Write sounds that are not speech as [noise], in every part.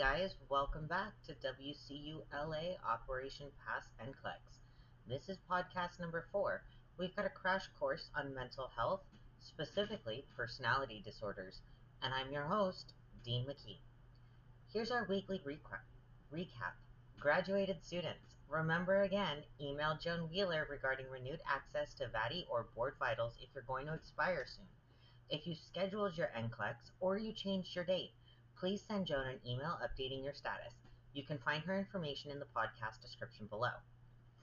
guys, welcome back to WCULA Operation Pass NCLEX. This is podcast number four. We've got a crash course on mental health, specifically personality disorders, and I'm your host, Dean McKee. Here's our weekly recap. Graduated students, remember again, email Joan Wheeler regarding renewed access to VATI or BoardVitals if you're going to expire soon. If you scheduled your NCLEX or you changed your date, please send Joan an email updating your status. You can find her information in the podcast description below.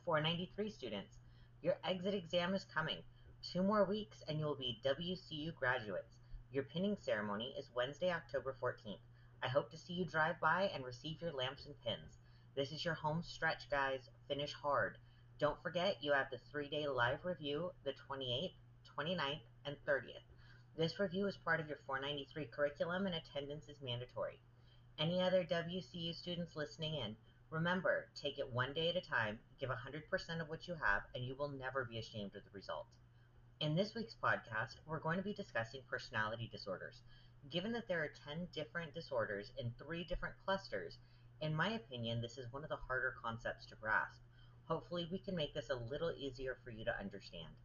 493 students, your exit exam is coming. Two more weeks and you will be WCU graduates. Your pinning ceremony is Wednesday, October 14th. I hope to see you drive by and receive your lamps and pins. This is your home stretch, guys. Finish hard. Don't forget you have the three day live review the 28th, 29th, and 30th. This review is part of your 493 curriculum and attendance is mandatory. Any other WCU students listening in, remember, take it one day at a time, give 100% of what you have, and you will never be ashamed of the result. In this week's podcast, we're going to be discussing personality disorders. Given that there are 10 different disorders in three different clusters, in my opinion, this is one of the harder concepts to grasp. Hopefully, we can make this a little easier for you to understand.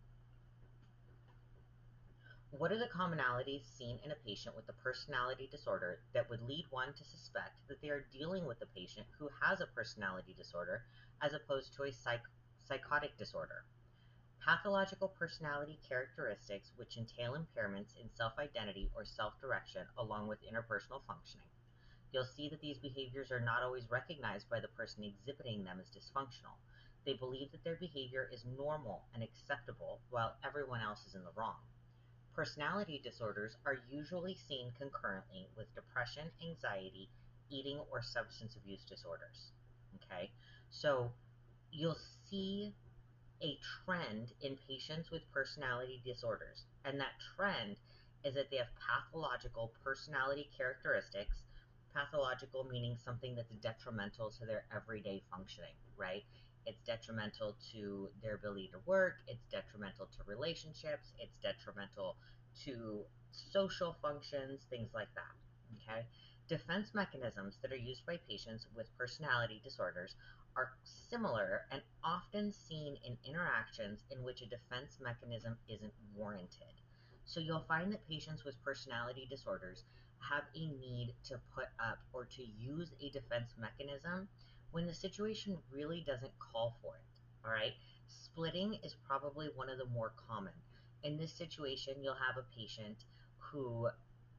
What are the commonalities seen in a patient with a personality disorder that would lead one to suspect that they are dealing with a patient who has a personality disorder as opposed to a psych- psychotic disorder? Pathological personality characteristics which entail impairments in self identity or self direction along with interpersonal functioning. You'll see that these behaviors are not always recognized by the person exhibiting them as dysfunctional. They believe that their behavior is normal and acceptable while everyone else is in the wrong. Personality disorders are usually seen concurrently with depression, anxiety, eating, or substance abuse disorders. Okay, so you'll see a trend in patients with personality disorders, and that trend is that they have pathological personality characteristics. Pathological meaning something that's detrimental to their everyday functioning, right? It's detrimental to their ability to work. It's detrimental to relationships. It's detrimental to social functions, things like that. Okay? Defense mechanisms that are used by patients with personality disorders are similar and often seen in interactions in which a defense mechanism isn't warranted. So you'll find that patients with personality disorders have a need to put up or to use a defense mechanism when the situation really doesn't call for it. All right. Splitting is probably one of the more common. In this situation, you'll have a patient who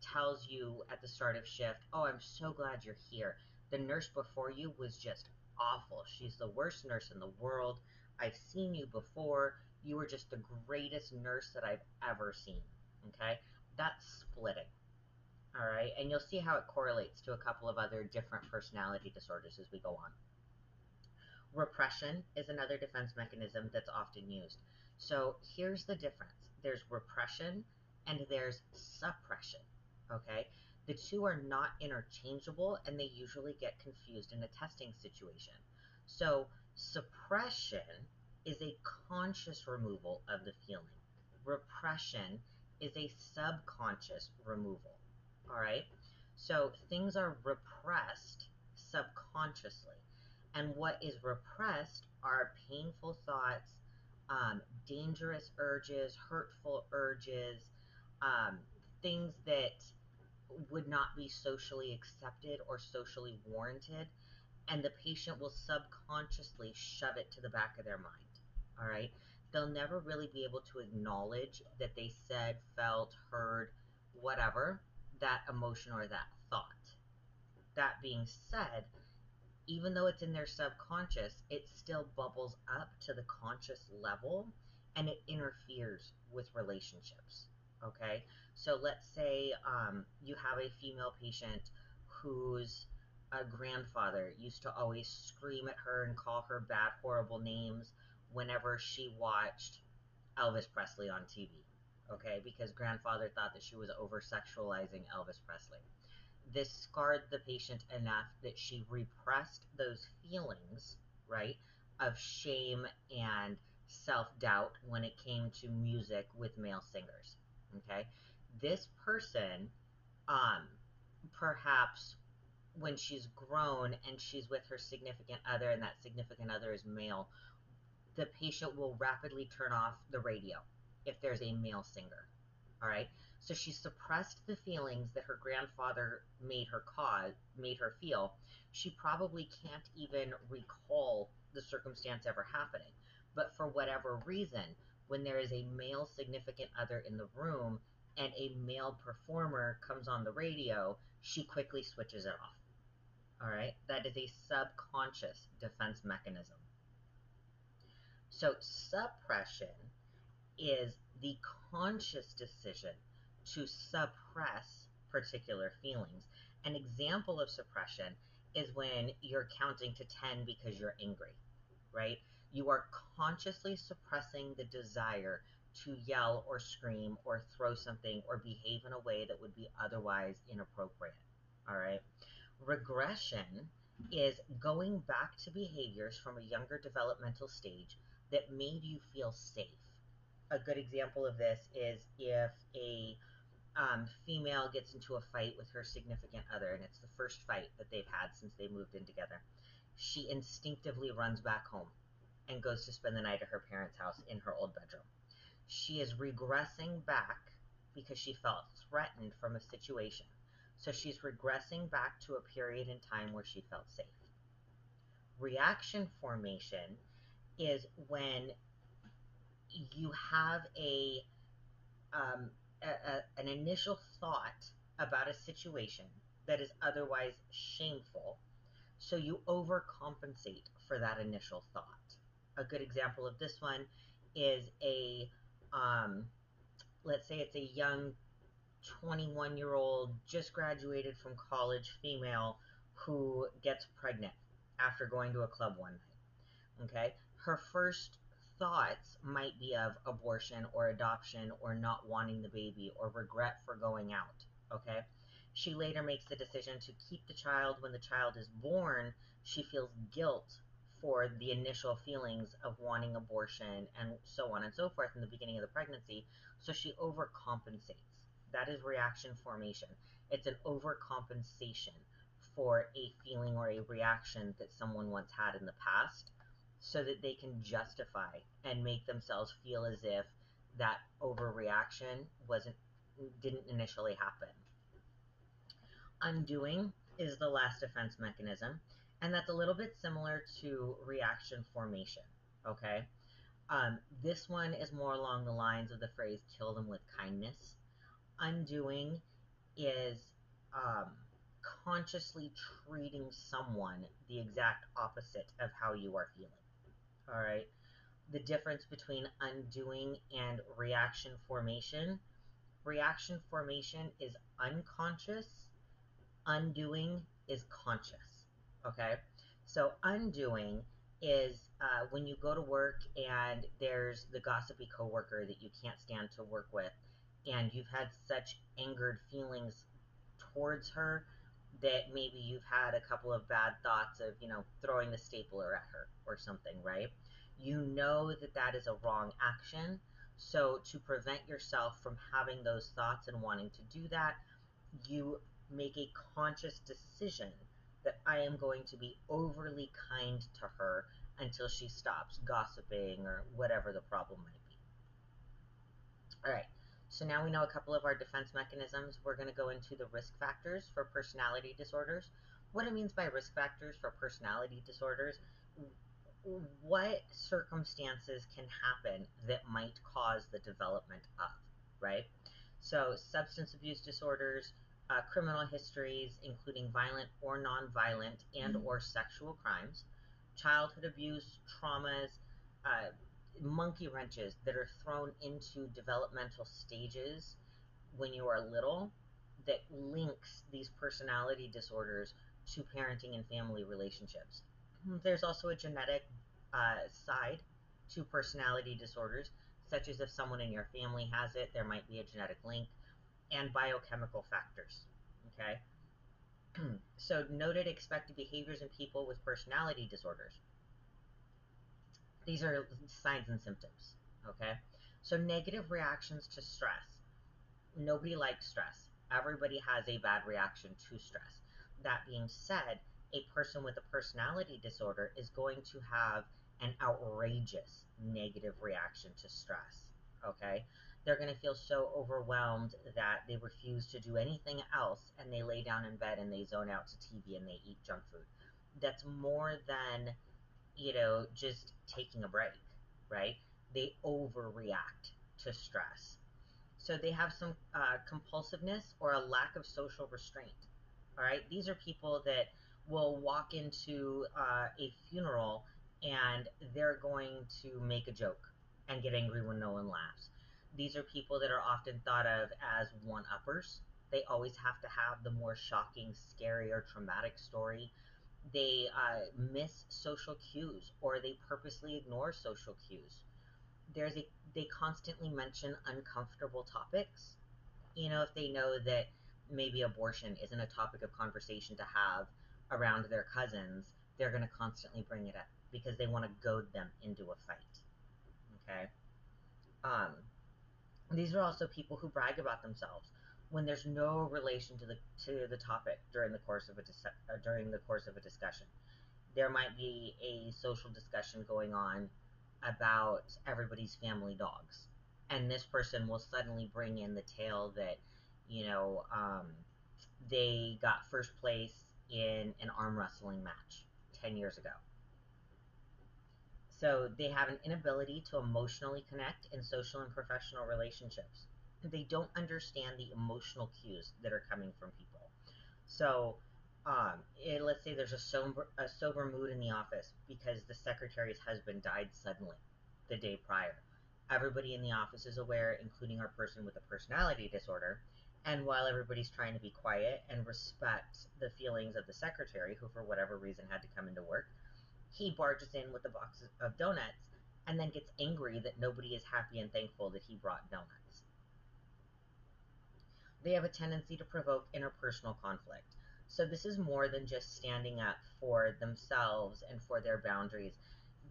tells you at the start of shift, Oh, I'm so glad you're here. The nurse before you was just awful. She's the worst nurse in the world. I've seen you before. You were just the greatest nurse that I've ever seen. Okay? That's splitting. All right, and you'll see how it correlates to a couple of other different personality disorders as we go on. Repression is another defense mechanism that's often used. So here's the difference there's repression and there's suppression. Okay, the two are not interchangeable and they usually get confused in a testing situation. So, suppression is a conscious removal of the feeling, repression is a subconscious removal. All right. So things are repressed subconsciously. And what is repressed are painful thoughts, um, dangerous urges, hurtful urges, um, things that would not be socially accepted or socially warranted. And the patient will subconsciously shove it to the back of their mind. All right. They'll never really be able to acknowledge that they said, felt, heard, whatever that emotion or that thought. That being said, even though it's in their subconscious, it still bubbles up to the conscious level and it interferes with relationships. Okay, so let's say um, you have a female patient whose a grandfather used to always scream at her and call her bad, horrible names whenever she watched Elvis Presley on TV okay, because grandfather thought that she was over sexualizing Elvis Presley. This scarred the patient enough that she repressed those feelings, right, of shame and self doubt when it came to music with male singers. Okay, this person, um, perhaps when she's grown and she's with her significant other and that significant other is male, the patient will rapidly turn off the radio if there's a male singer. All right. So she suppressed the feelings that her grandfather made her cause, made her feel. She probably can't even recall the circumstance ever happening. But for whatever reason, when there is a male significant other in the room and a male performer comes on the radio, she quickly switches it off. All right, that is a subconscious defense mechanism. So, suppression is the conscious decision to suppress particular feelings. An example of suppression is when you're counting to 10 because you're angry, right? You are consciously suppressing the desire to yell or scream or throw something or behave in a way that would be otherwise inappropriate. All right. Regression is going back to behaviors from a younger developmental stage that made you feel safe. A good example of this is if a um, female gets into a fight with her significant other, and it's the first fight that they've had since they moved in together. She instinctively runs back home and goes to spend the night at her parents' house in her old bedroom. She is regressing back because she felt threatened from a situation. So she's regressing back to a period in time where she felt safe. Reaction formation is when you have a, um, a, a an initial thought about a situation that is otherwise shameful, so you overcompensate for that initial thought. A good example of this one is a um, let's say it's a young 21 year old just graduated from college female who gets pregnant after going to a club one night okay her first thoughts might be of abortion or adoption or not wanting the baby or regret for going out okay she later makes the decision to keep the child when the child is born she feels guilt for the initial feelings of wanting abortion and so on and so forth in the beginning of the pregnancy. So she overcompensates. That is reaction formation. It's an overcompensation for a feeling or a reaction that someone once had in the past so that they can justify and make themselves feel as if that overreaction wasn't didn't initially happen. Undoing is the last defense mechanism and that's a little bit similar to reaction formation. Okay. Um, this one is more along the lines of the phrase kill them with kindness. Undoing is um, consciously treating someone the exact opposite of how you are feeling. All right. The difference between undoing and reaction formation reaction formation is unconscious, undoing is conscious. Okay, so undoing is uh, when you go to work and there's the gossipy coworker that you can't stand to work with, and you've had such angered feelings towards her that maybe you've had a couple of bad thoughts of, you know, throwing the stapler at her or something, right? You know that that is a wrong action. So, to prevent yourself from having those thoughts and wanting to do that, you make a conscious decision that I am going to be overly kind to her until she stops gossiping or whatever the problem might be. All right, so now we know a couple of our defense mechanisms. We're going to go into the risk factors for personality disorders. What it means by risk factors for personality disorders, what circumstances can happen that might cause the development of, right? So, substance abuse disorders, uh, criminal histories, including violent or nonviolent and or sexual crimes, childhood abuse, traumas, uh, monkey wrenches that are thrown into developmental stages when you are little that links these personality disorders to parenting and family relationships. There's also a genetic uh, side to personality disorders, such as if someone in your family has it, there might be a genetic link and biochemical factors. Okay? [clears throat] so, noted expected behaviors in people with personality disorders. These are signs and symptoms. Okay? So, negative reactions to stress. Nobody likes stress. Everybody has a bad reaction to stress. that being said, a person with a personality disorder is going to have an outrageous negative reaction to stress. Okay? They're going to feel so overwhelmed that they refuse to do anything else and they lay down in bed and they zone out to TV and they eat junk food. That's more than, you know, just taking a break, right? They overreact to stress. So they have some uh, compulsiveness or a lack of social restraint. All right, these are people that will walk into uh, a funeral and they're going to make a joke and get angry when no one laughs. These are people that are often thought of as one uppers. They always have to have the more shocking, scary, or traumatic story. They uh, miss social cues or they purposely ignore social cues. There's a they constantly mention uncomfortable topics. You know, if they know that maybe abortion isn't a topic of conversation to have around their cousins, they're going to constantly bring it up because they want to goad them into a fight. Okay? Um, these are also people who brag about themselves when there's no relation to the to the topic during the course of a during the course of a discussion. There might be a social discussion going on about everybody's family dogs, and this person will suddenly bring in the tale that you know um, they got first place in an arm wrestling match 10 years ago. So they have an inability to emotionally connect in social and professional relationships. They don't understand the emotional cues that are coming from people. So um, it, eh, let's say there's a sober, a sober mood in the office because the secretary's husband died suddenly the day prior. Everybody in the office is aware, including our person with a personality disorder, and while everybody's trying to be quiet and respect the feelings of the secretary, who for whatever reason had to come into work, he barges in with a box of donuts and then gets angry that nobody is happy and thankful that he brought donuts. They have a tendency to provoke interpersonal conflict. So this is more than just standing up for themselves and for their boundaries.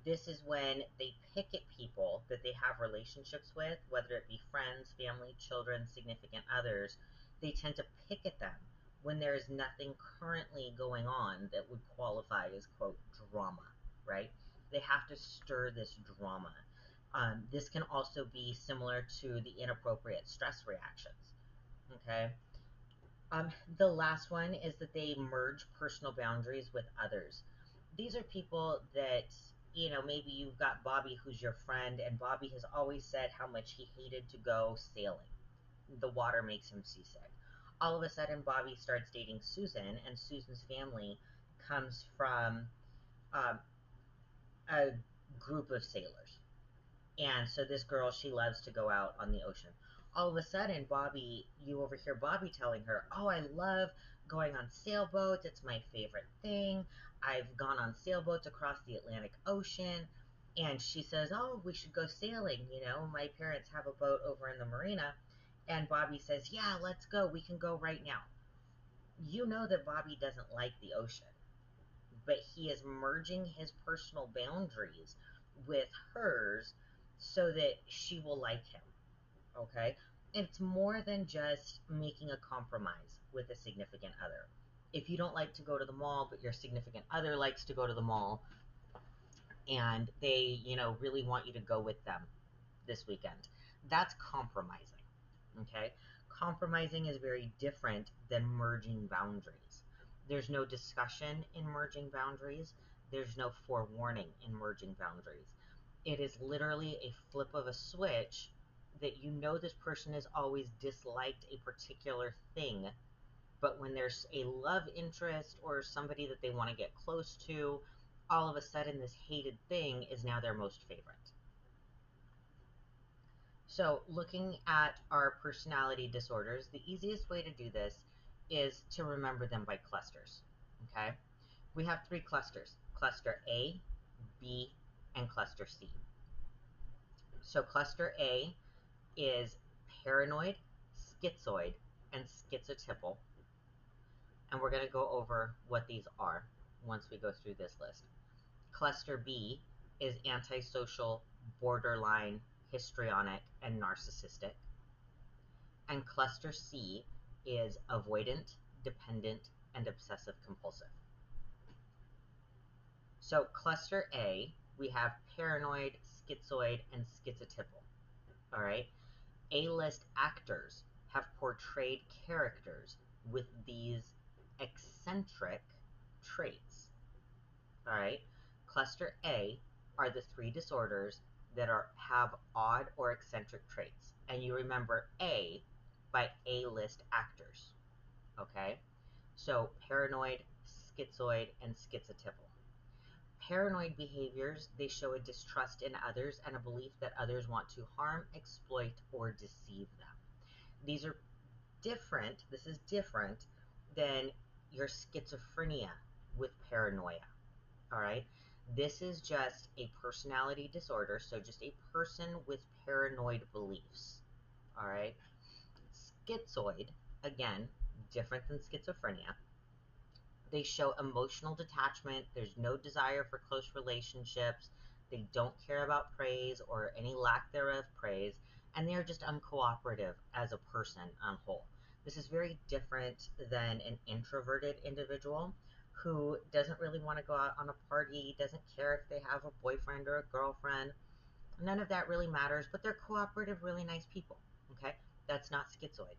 This is when they pick at people that they have relationships with, whether it be friends, family, children, significant others. They tend to pick at them when there is nothing currently going on that would qualify as, quote, drama, right? They have to stir this drama. Um, this can also be similar to the inappropriate stress reactions, okay? Um, the last one is that they merge personal boundaries with others. These are people that you know, maybe you've got Bobby who's your friend, and Bobby has always said how much he hated to go sailing. The water makes him seasick. All of a sudden, Bobby starts dating Susan, and Susan's family comes from um, a group of sailors. And so this girl, she loves to go out on the ocean. All of a sudden, Bobby, you overhear Bobby telling her, Oh, I love going on sailboats. It's my favorite thing. I've gone on sailboats across the Atlantic Ocean. And she says, Oh, we should go sailing. You know, my parents have a boat over in the marina. And Bobby says, Yeah, let's go. We can go right now. You know that Bobby doesn't like the ocean, but he is merging his personal boundaries with hers so that she will like him. Okay? It's more than just making a compromise with a significant other if you don't like to go to the mall, but your significant other likes to go to the mall, and they, you know, really want you to go with them this weekend, that's compromising. Okay? Compromising is very different than merging boundaries. There's no discussion in merging boundaries, there's no forewarning in merging boundaries. It is literally a flip of a switch that you know this person has always disliked a particular thing but when there's a love interest or somebody that they want to get close to, all of a sudden this hated thing is now their most favorite. So, looking at our personality disorders, the easiest way to do this is to remember them by clusters. Okay? We have three clusters cluster A, B, and cluster C. So, cluster A is paranoid, schizoid, and schizotypal and we're going to go over what these are once we go through this list. Cluster B is antisocial, borderline, histrionic, and narcissistic. And cluster C is avoidant, dependent, and obsessive compulsive. So, cluster A, we have paranoid, schizoid, and schizotypal. All right. A list actors have portrayed characters with these eccentric traits. All right. Cluster A are the three disorders that are have odd or eccentric traits. And you remember A by A list actors. Okay? So paranoid, schizoid, and schizotypal. Paranoid behaviors, they show a distrust in others and a belief that others want to harm, exploit, or deceive them. These are different, this is different than your schizophrenia with paranoia. All right? This is just a personality disorder, so just a person with paranoid beliefs. All right? Schizoid, again, different than schizophrenia. They show emotional detachment. There's no desire for close relationships. They don't care about praise or any lack thereof praise. And they are just uncooperative as a person on whole. This is very different than an introverted individual who doesn't really want to go out on a party, doesn't care if they have a boyfriend or a girlfriend. None of that really matters, but they're cooperative, really nice people. Okay? That's not schizoid.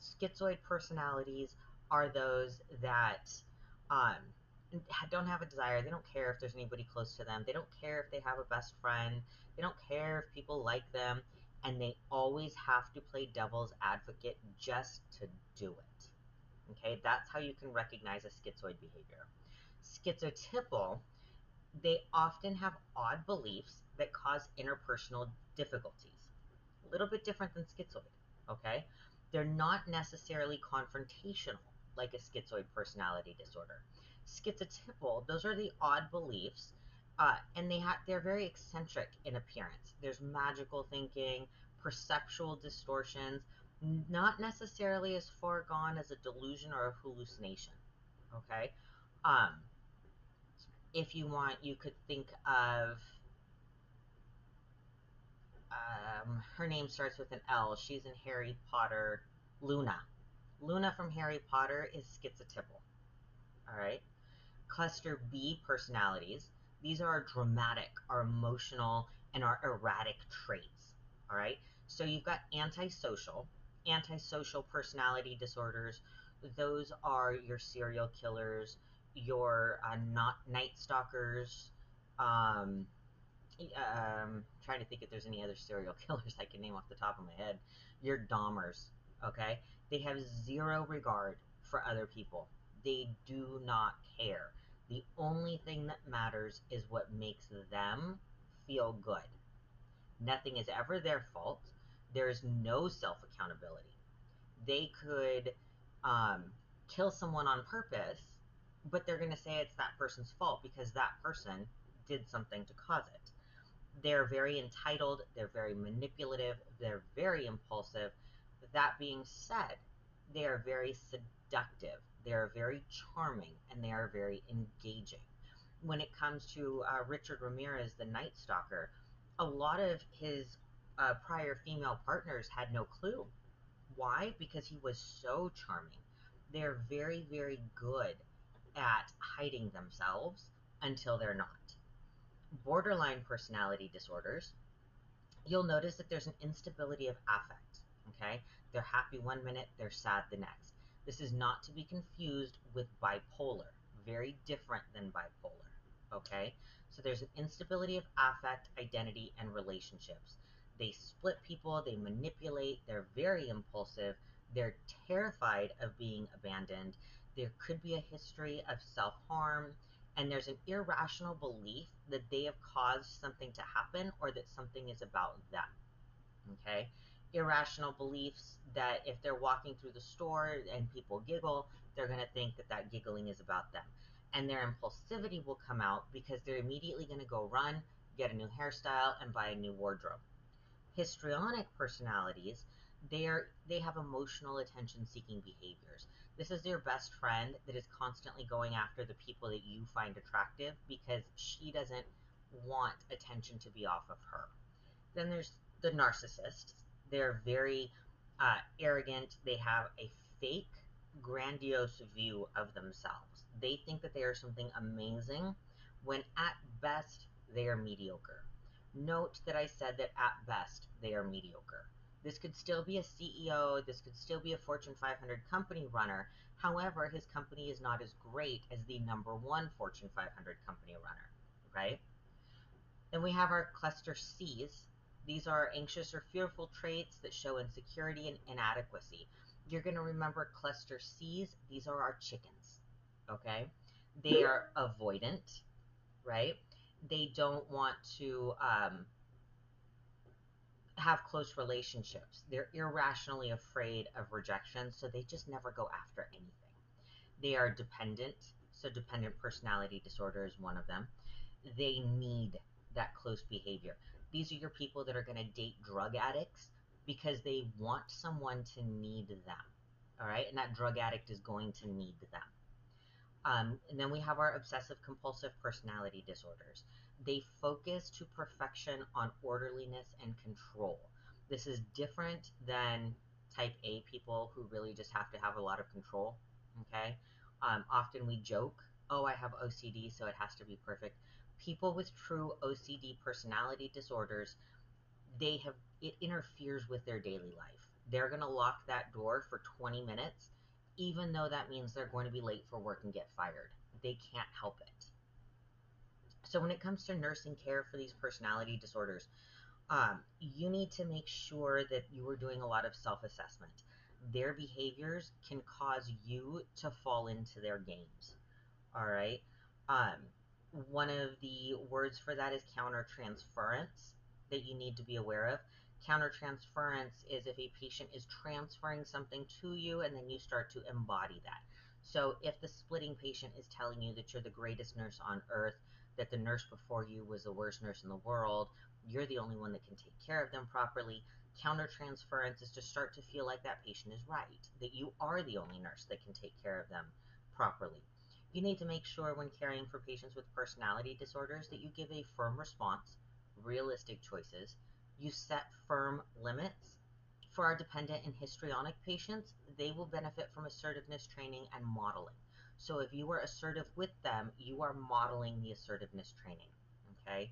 Schizoid personalities are those that um, don't have a desire. They don't care if there's anybody close to them. They don't care if they have a best friend. They don't care if people like them. And they always have to play devil's advocate just to do it. Okay, that's how you can recognize a schizoid behavior. Schizotypal, they often have odd beliefs that cause interpersonal difficulties. A little bit different than schizoid, okay? They're not necessarily confrontational like a schizoid personality disorder. Schizotypal, those are the odd beliefs, uh, and they have they're very eccentric in appearance. There's magical thinking, perceptual distortions, not necessarily as far gone as a delusion or a hallucination. Okay, um, if you want, you could think of um, her name starts with an L. She's in Harry Potter. Luna. Luna from Harry Potter is schizotypal. All right. Cluster B personalities. These are our dramatic, our emotional, and our erratic traits. All right. So you've got antisocial, antisocial personality disorders. Those are your serial killers, your uh, not night stalkers. Um, um, trying to think if there's any other serial [laughs] killers I can name off the top of my head. Your Dahmers, okay? They have zero regard for other people. They do not care. The only thing that matters is what makes them feel good. Nothing is ever their fault. There is no self accountability. They could um, kill someone on purpose, but they're going to say it's that person's fault because that person did something to cause it. They're very entitled, they're very manipulative, they're very impulsive. That being said, they are very seductive, they are very charming, and they are very engaging. When it comes to uh, Richard Ramirez, the Night Stalker, a lot of his uh, prior female partners had no clue. Why? Because he was so charming. They're very, very good at hiding themselves until they're not. Borderline personality disorders, you'll notice that there's an instability of affect. Okay? They're happy one minute, they're sad the next. This is not to be confused with bipolar. Very different than bipolar. Okay? So there's an instability of affect, identity, and relationships. They split people, they manipulate, they're very impulsive, they're terrified of being abandoned. There could be a history of self harm, and there's an irrational belief that they have caused something to happen or that something is about them. Okay? Irrational beliefs that if they're walking through the store and people giggle, they're going to think that that giggling is about them and their impulsivity will come out because they're immediately going to go run, get a new hairstyle, and buy a new wardrobe. Histrionic personalities, they are they have emotional attention seeking behaviors. This is their best friend that is constantly going after the people that you find attractive because she doesn't want attention to be off of her. Then there's the narcissists. They're very uh, arrogant. They have a fake grandiose view of themselves. They think that they are something amazing when at best they are mediocre. Note that I said that at best they are mediocre. This could still be a CEO, this could still be a Fortune 500 company runner. However, his company is not as great as the number one Fortune 500 company runner, right? Then we have our cluster C's. These are anxious or fearful traits that show insecurity and inadequacy. You're going to remember cluster C's. These are our chickens, okay? They are avoidant, right? They don't want to um, have close relationships. They're irrationally afraid of rejection, so they just never go after anything. They are dependent, so dependent personality disorder is one of them. They need that close behavior. These are your people that are going to date drug addicts because they want someone to need them. All right, and that drug addict is going to need them. Um, and then we have our obsessive compulsive personality disorders. They focus to perfection on orderliness and control. This is different than type A people who really just have to have a lot of control. Okay. Um, often we joke, oh, I have OCD, so it has to be perfect. People with true OCD personality disorders, they have it interferes with their daily life. They're going to lock that door for 20 minutes, even though that means they're going to be late for work and get fired. They can't help it. So when it comes to nursing care for these personality disorders, um, you need to make sure that you are doing a lot of self-assessment. Their behaviors can cause you to fall into their games. All right. Um, one of the words for that is countertransference that you need to be aware of. Countertransference is if a patient is transferring something to you and then you start to embody that. So if the splitting patient is telling you that you're the greatest nurse on earth, that the nurse before you was the worst nurse in the world. You're the only one that can take care of them properly. Countertransference is to start to feel like that patient is right, that you are the only nurse that can take care of them properly. You need to make sure when caring for patients with personality disorders that you give a firm response, realistic choices, you set firm limits. For our dependent and histrionic patients, they will benefit from assertiveness training and modeling. So if you are assertive with them, you are modeling the assertiveness training. Okay.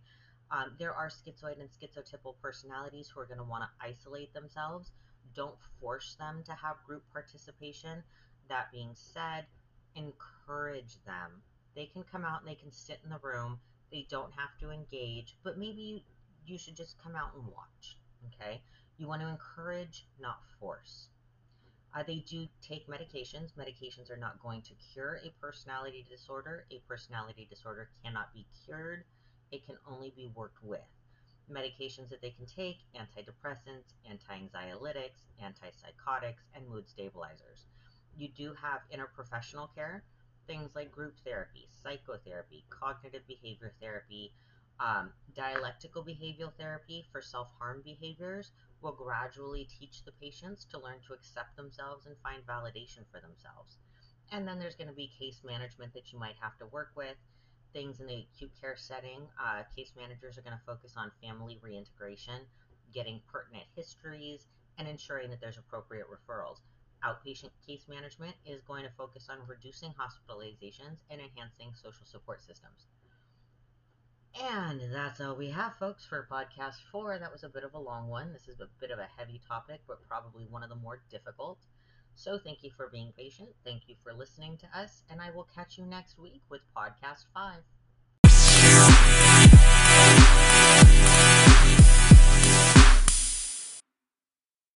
Um, there are schizoid and schizotypal personalities who are going to want to isolate themselves. Don't force them to have group participation. That being said, encourage them. They can come out and they can sit in the room. They don't have to engage, but maybe you, you should just come out and watch. Okay. You want to encourage, not force. Uh, they do take medications. Medications are not going to cure a personality disorder. A personality disorder cannot be cured. It can only be worked with. Medications that they can take, antidepressants, anti-anxiolytics, antipsychotics, and mood stabilizers. You do have interprofessional care, things like group therapy, psychotherapy, cognitive behavior therapy, um, dialectical behavioral therapy for self-harm behaviors, will gradually teach the patients to learn to accept themselves and find validation for themselves. And then there's going to be case management that you might have to work with. Things in the acute care setting, uh, case managers are going to focus on family reintegration, getting pertinent histories, and ensuring that there's appropriate referrals. Outpatient case management is going to focus on reducing hospitalizations and enhancing social support systems. And that's all we have, folks, for podcast four. That was a bit of a long one. This is a bit of a heavy topic, but probably one of the more difficult. So thank you for being patient. Thank you for listening to us, and I will catch you next week with podcast five.